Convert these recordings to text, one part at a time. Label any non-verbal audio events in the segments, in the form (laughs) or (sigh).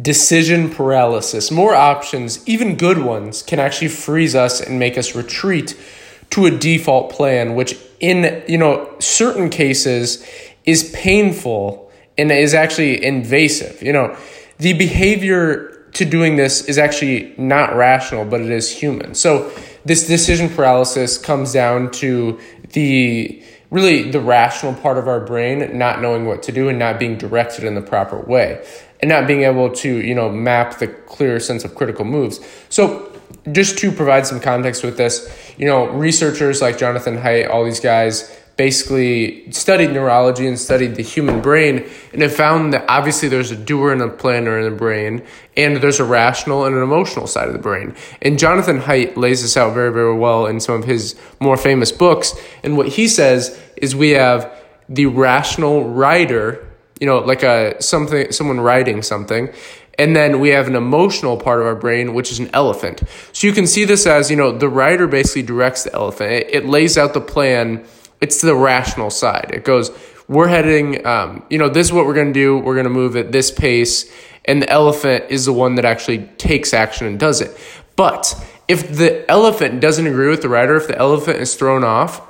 decision paralysis. More options, even good ones, can actually freeze us and make us retreat to a default plan, which in you know certain cases is painful and is actually invasive. You know, the behavior to doing this is actually not rational, but it is human. So this decision paralysis comes down to the really the rational part of our brain not knowing what to do and not being directed in the proper way and not being able to you know map the clear sense of critical moves. So just to provide some context with this you know researchers like jonathan haidt all these guys basically studied neurology and studied the human brain and have found that obviously there's a doer and a planner in the brain and there's a rational and an emotional side of the brain and jonathan haidt lays this out very very well in some of his more famous books and what he says is we have the rational writer you know, like a something someone writing something. And then we have an emotional part of our brain, which is an elephant. So you can see this as, you know, the writer basically directs the elephant. It, it lays out the plan. It's the rational side. It goes, we're heading, um, you know, this is what we're going to do. We're going to move at this pace. And the elephant is the one that actually takes action and does it. But if the elephant doesn't agree with the rider, if the elephant is thrown off,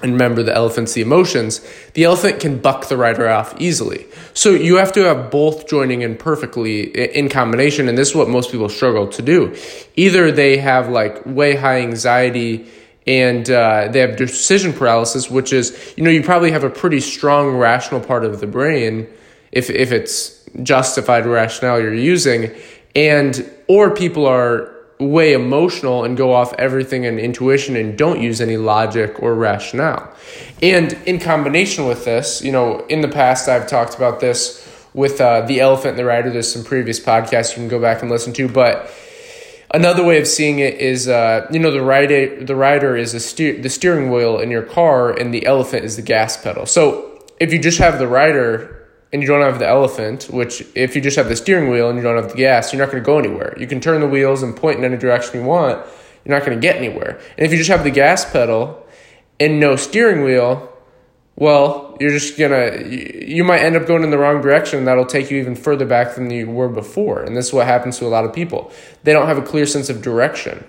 and remember the elephant's the emotions, the elephant can buck the rider off easily. So you have to have both joining in perfectly in combination, and this is what most people struggle to do. Either they have like way high anxiety and uh, they have decision paralysis, which is, you know, you probably have a pretty strong rational part of the brain if, if it's justified rationale you're using, and or people are way emotional and go off everything and intuition and don't use any logic or rationale. And in combination with this, you know, in the past I've talked about this with uh, the elephant and the rider. There's some previous podcasts you can go back and listen to, but another way of seeing it is, uh, you know, the rider the rider is steer the steering wheel in your car, and the elephant is the gas pedal. So if you just have the rider and you don't have the elephant, which if you just have the steering wheel and you don't have the gas, you're not going to go anywhere. You can turn the wheels and point in any direction you want, you're not going to get anywhere. And if you just have the gas pedal and no steering wheel, well, you're just gonna, you might end up going in the wrong direction. That'll take you even further back than you were before. And this is what happens to a lot of people. They don't have a clear sense of direction.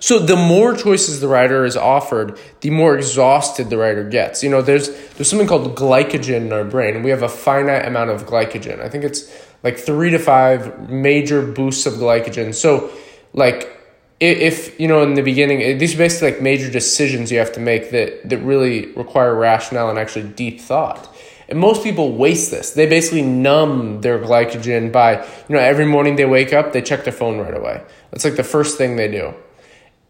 So the more choices the rider is offered, the more exhausted the rider gets. You know, there's there's something called glycogen in our brain. We have a finite amount of glycogen. I think it's like three to five major boosts of glycogen. So, like if you know in the beginning these are basically like major decisions you have to make that that really require rationale and actually deep thought and most people waste this they basically numb their glycogen by you know every morning they wake up they check their phone right away that's like the first thing they do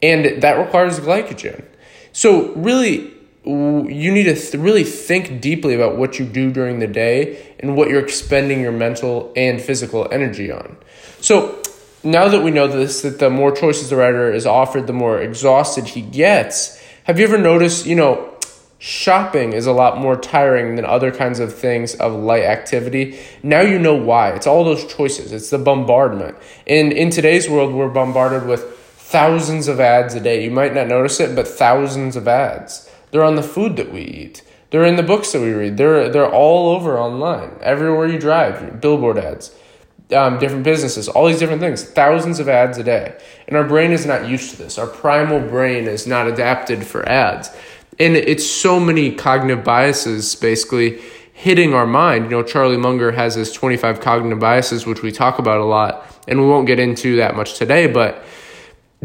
and that requires glycogen. So really, you need to th- really think deeply about what you do during the day and what you're expending your mental and physical energy on. So now that we know this, that the more choices the writer is offered, the more exhausted he gets. Have you ever noticed, you know, shopping is a lot more tiring than other kinds of things of light activity. Now you know why. It's all those choices. It's the bombardment. And in today's world, we're bombarded with thousands of ads a day. You might not notice it, but thousands of ads. They're on the food that we eat. They're in the books that we read. They're they're all over online. Everywhere you drive, billboard ads, um, different businesses, all these different things. Thousands of ads a day, and our brain is not used to this. Our primal brain is not adapted for ads, and it's so many cognitive biases basically hitting our mind. You know, Charlie Munger has his twenty five cognitive biases, which we talk about a lot, and we won't get into that much today, but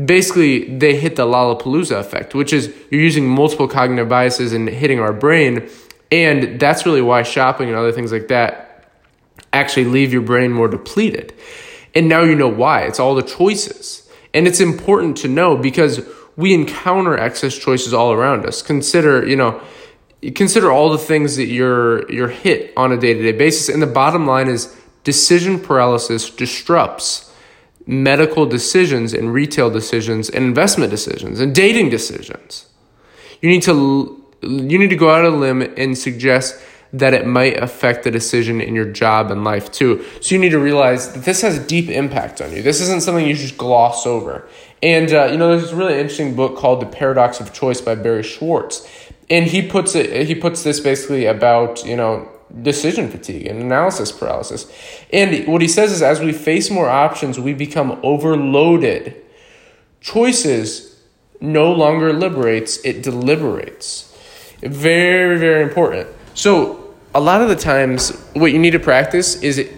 basically they hit the Lollapalooza effect, which is you're using multiple cognitive biases and hitting our brain. And that's really why shopping and other things like that actually leave your brain more depleted. And now you know why. It's all the choices. And it's important to know because we encounter excess choices all around us. Consider, you know, consider all the things that you're you're hit on a day-to-day basis. And the bottom line is decision paralysis disrupts medical decisions and retail decisions and investment decisions and dating decisions. You need to you need to go out on a limb and suggest that it might affect the decision in your job and life too. So you need to realize that this has a deep impact on you. This isn't something you just gloss over. And uh, you know, there's this really interesting book called The Paradox of Choice by Barry Schwartz, and he puts it he puts this basically about you know decision fatigue and analysis paralysis. And what he says is as we face more options, we become overloaded. Choices no longer liberates, it deliberates. Very, very important. So, a lot of the times, what you need to practice is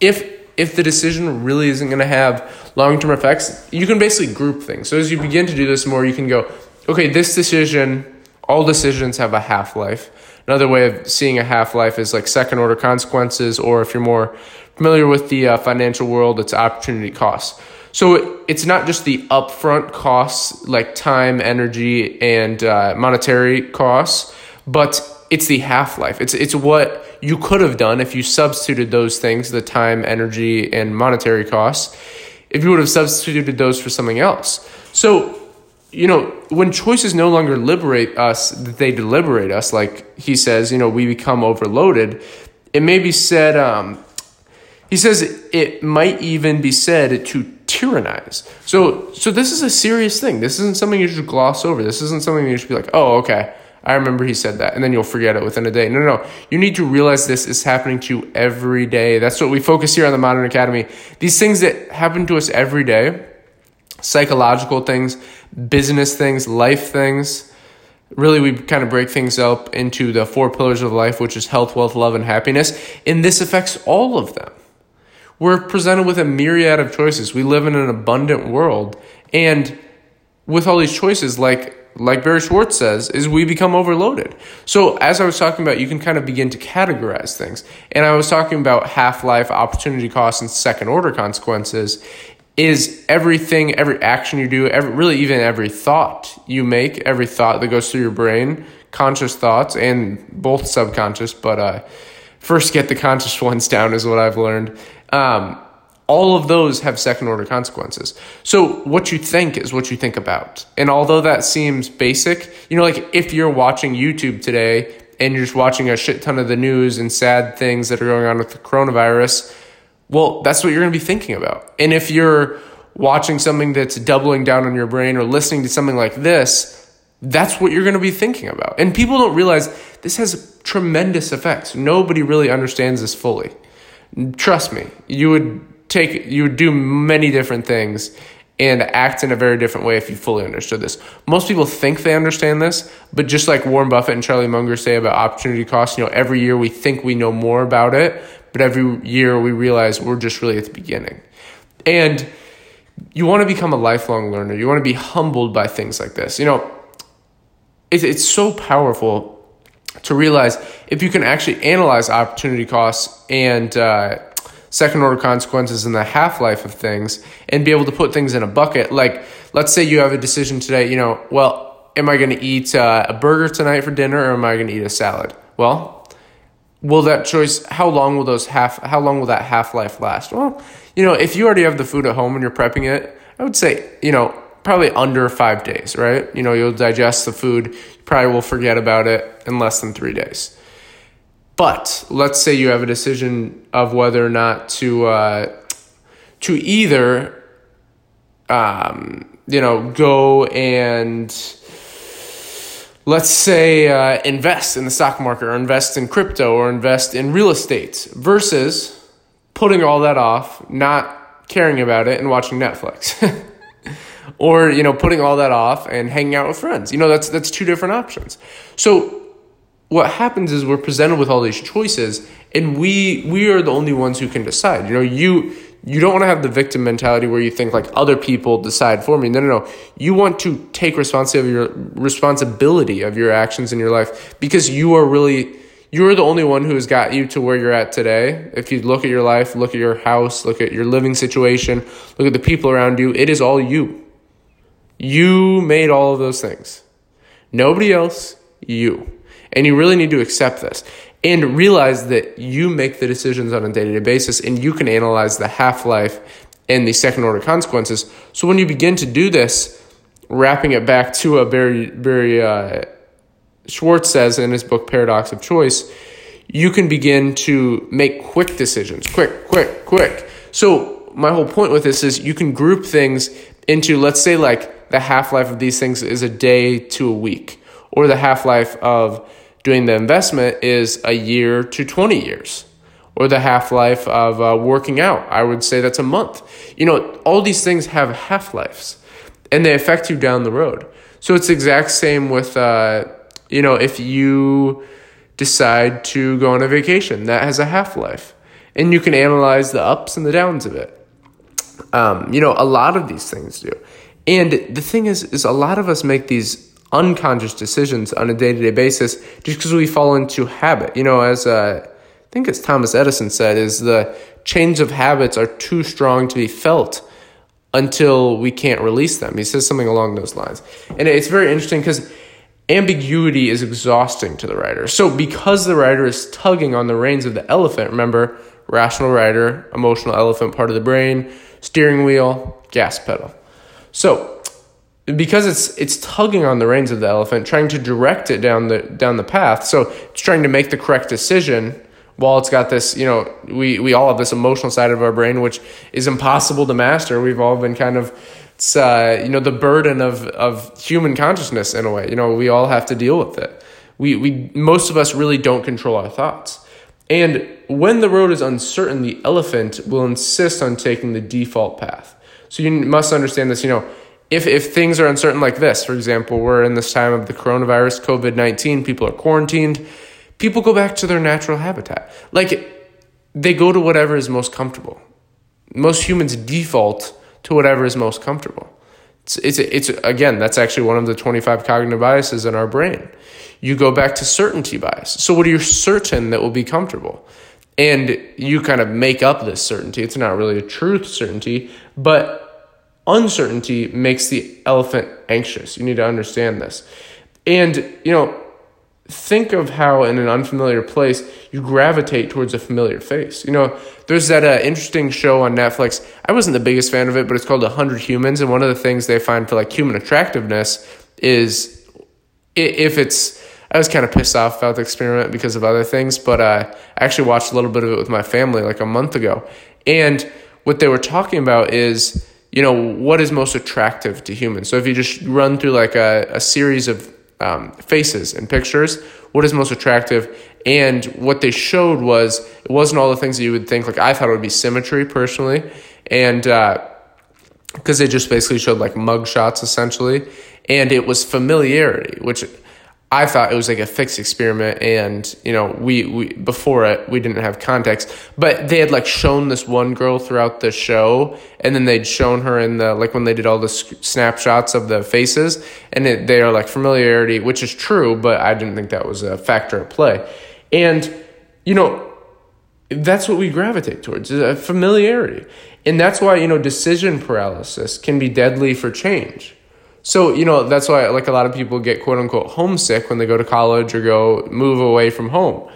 if if the decision really isn't going to have long term effects, you can basically group things. So, as you begin to do this more, you can go, okay, this decision, all decisions have a half life. Another way of seeing a half life is like second order consequences, or if you're more familiar with the uh, financial world, it's opportunity costs. So it's not just the upfront costs like time, energy, and uh, monetary costs, but it's the half life. It's it's what you could have done if you substituted those things, the time, energy, and monetary costs, if you would have substituted those for something else. So you know, when choices no longer liberate us, they deliberate us, like he says, you know, we become overloaded. It may be said, um, he says it might even be said to tyrannize. So, so this is a serious thing. This isn't something you should gloss over. This isn't something you should be like, oh, okay, I remember he said that, and then you'll forget it within a day. No, no, no. You need to realize this is happening to you every day. That's what we focus here on the Modern Academy. These things that happen to us every day, psychological things, business things, life things. Really, we kind of break things up into the four pillars of life, which is health, wealth, love, and happiness. And this affects all of them. We're presented with a myriad of choices. We live in an abundant world. And with all these choices, like like Barry Schwartz says, is we become overloaded. So as I was talking about, you can kind of begin to categorize things. And I was talking about half-life, opportunity costs, and second order consequences is everything, every action you do, every, really even every thought you make, every thought that goes through your brain, conscious thoughts and both subconscious, but uh, first get the conscious (laughs) ones down is what I've learned. Um, all of those have second order consequences. So what you think is what you think about. And although that seems basic, you know, like if you're watching YouTube today and you're just watching a shit ton of the news and sad things that are going on with the coronavirus, well, that's what you're going to be thinking about. And if you're watching something that's doubling down on your brain or listening to something like this, that's what you're going to be thinking about. And people don't realize this has tremendous effects. Nobody really understands this fully. Trust me, you would take you would do many different things and act in a very different way if you fully understood this. Most people think they understand this, but just like Warren Buffett and Charlie Munger say about opportunity cost, you know, every year we think we know more about it, but every year we realize we're just really at the beginning. And you want to become a lifelong learner. You want to be humbled by things like this. You know, it's, it's so powerful to realize if you can actually analyze opportunity costs and uh, second order consequences in the half life of things and be able to put things in a bucket. Like, let's say you have a decision today, you know, well, am I going to eat uh, a burger tonight for dinner or am I going to eat a salad? Well, will that choice how long will those half how long will that half life last well you know if you already have the food at home and you're prepping it i would say you know probably under five days right you know you'll digest the food you probably will forget about it in less than three days but let's say you have a decision of whether or not to uh, to either um, you know go and let's say uh, invest in the stock market or invest in crypto or invest in real estate versus putting all that off not caring about it and watching netflix. (laughs) Or you know putting all that off and hanging out with friends. You know that's that's two different options. So what happens is we're presented with all these choices and we we are the only ones who can decide you know you you don't want to have the victim mentality where you think like other people decide for me. No, no, no. You want to take responsibility of your responsibility of your actions in your life because you are really you're the only one who has got you to where you're at today. If you look at your life, look at your house, look at your living situation, look at the people around you, it is all you. You made all of those things. Nobody else, you. And you really need to accept this and realize that you make the decisions on a day to day basis and you can analyze the half life and the second order consequences. So when you begin to do this, wrapping it back to a very, very, uh, Schwartz says in his book Paradox of Choice, you can begin to make quick decisions. Quick, quick, quick. So my whole point with this is you can group things into, let's say, like the half life of these things is a day to a week, or the half life of doing the investment is a year to 20 years. Or the half life of uh, working out, I would say that's a month. You know, all these things have half lives and they affect you down the road. So it's exact same with, uh, you know, if you decide to go on a vacation, that has a half life. And you can analyze the ups and the downs of it. Um, you know, a lot of these things do. And the thing is, is a lot of us make these unconscious decisions on a day to day basis just because we fall into habit. You know, as uh, I think as Thomas Edison said, is the chains of habits are too strong to be felt until we can't release them. He says something along those lines. And it's very interesting because ambiguity is exhausting to the writer. So because the writer is tugging on the reins of the elephant, remember, rational writer, emotional elephant part of the brain, steering wheel, gas pedal. So because it's it's tugging on the reins of the elephant, trying to direct it down the down the path. So it's trying to make the correct decision while it's got this, you know, we we all have this emotional side of our brain which is impossible to master. We've all been kind of it's uh, you know the burden of of human consciousness in a way. You know, we all have to deal with it. We we most of us really don't control our thoughts. And when the road is uncertain, the elephant will insist on taking the default path. So you must understand this, you know, if if things are uncertain like this, for example, we're in this time of the coronavirus, COVID 19, people are quarantined, people go back to their natural habitat. Like they go to whatever is most comfortable. Most humans default to whatever is most comfortable. It's, it's, it's again, that's actually one of the 25 cognitive biases in our brain. You go back to certainty bias. So, what are you certain that will be comfortable? And you kind of make up this certainty. It's not really a truth certainty, but uncertainty makes the elephant anxious. You need to understand this. And, you know, think of how in an unfamiliar place you gravitate towards a familiar face. You know, there's that uh, interesting show on Netflix. I wasn't the biggest fan of it, but it's called 100 Humans. And one of the things they find for like human attractiveness is if it's. I was kind of pissed off about the experiment because of other things, but uh, I actually watched a little bit of it with my family like a month ago. And what they were talking about is you know, what is most attractive to humans. So if you just run through like a, a series of um, faces and pictures, what is most attractive? And what they showed was it wasn't all the things that you would think. Like I thought it would be symmetry personally, and because uh, they just basically showed like mug shots essentially, and it was familiarity, which I thought it was like a fixed experiment, and you know, we, we before it we didn't have context, but they had like shown this one girl throughout the show, and then they'd shown her in the like when they did all the snapshots of the faces, and it, they are like familiarity, which is true, but I didn't think that was a factor at play, and you know, that's what we gravitate towards is familiarity, and that's why you know decision paralysis can be deadly for change so, you know, that's why like a lot of people get quote unquote homesick when they go to college or go move away from home.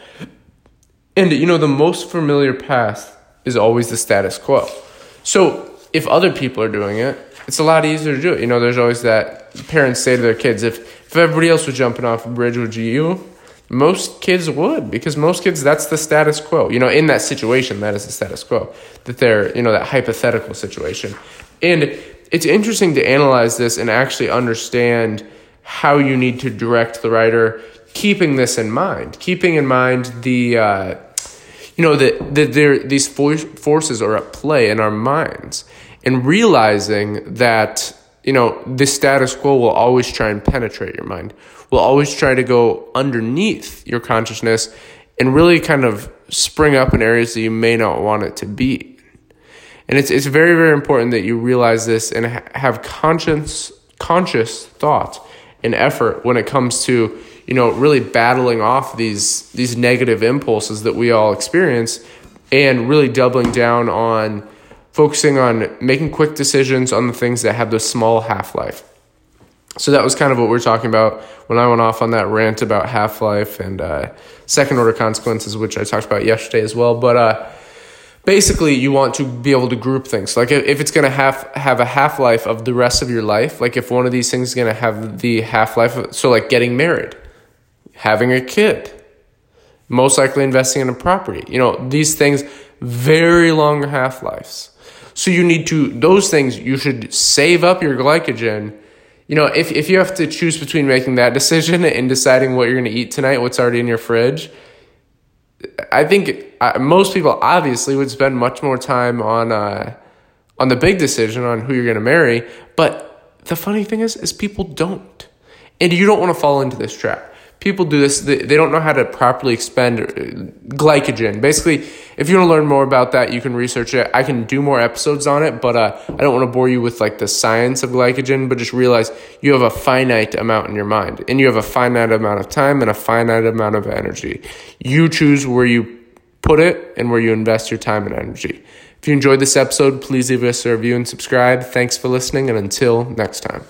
And you know, the most familiar path is always the status quo. So, if other people are doing it, it's a lot easier to do it. You know, there's always that parents say to their kids, if if everybody else was jumping off a bridge, would you? Most kids would, because most kids, that's the status quo. You know, in that situation, that is the status quo. That they're, you know, that hypothetical situation. And it's interesting to analyze this and actually understand how you need to direct the writer, keeping this in mind, keeping in mind the uh, you know that that there these forces are at play in our minds, and realizing that you know the status quo will always try and penetrate your mind, will always try to go underneath your consciousness, and really kind of spring up in areas that you may not want it to be. And it's, it's very, very important that you realize this and ha- have conscious, conscious thought and effort when it comes to, you know, really battling off these, these negative impulses that we all experience and really doubling down on focusing on making quick decisions on the things that have the small half life. So that was kind of what we are talking about when I went off on that rant about half life and uh, second order consequences, which I talked about yesterday as well. But uh, basically you want to be able to group things. Like if it's going to have have a half-life of the rest of your life like if one of these things is going to have the half-life so like getting married having a kid most likely investing in a property you know these things very long half-lives. So you need to those things you should save up your glycogen. You know, if, if you have to choose between making that decision and deciding what you're going to eat tonight, what's already in your fridge, I think uh, most people obviously would spend much more time on uh, on the big decision on who you're going to marry. But the funny thing is, is people don't, and you don't want to fall into this trap people do this they, they don't know how to properly expend uh, glycogen. Basically if you want to learn more about that you can research it. I can do more episodes on it but uh, i don't want to bore you with like the science of glycogen but just realize you have a finite amount in your mind and you have a finite amount of time and a finite amount of energy. You choose where you put it and where you invest your time and energy. If you enjoyed this episode please leave us a review and subscribe. Thanks for listening and until next time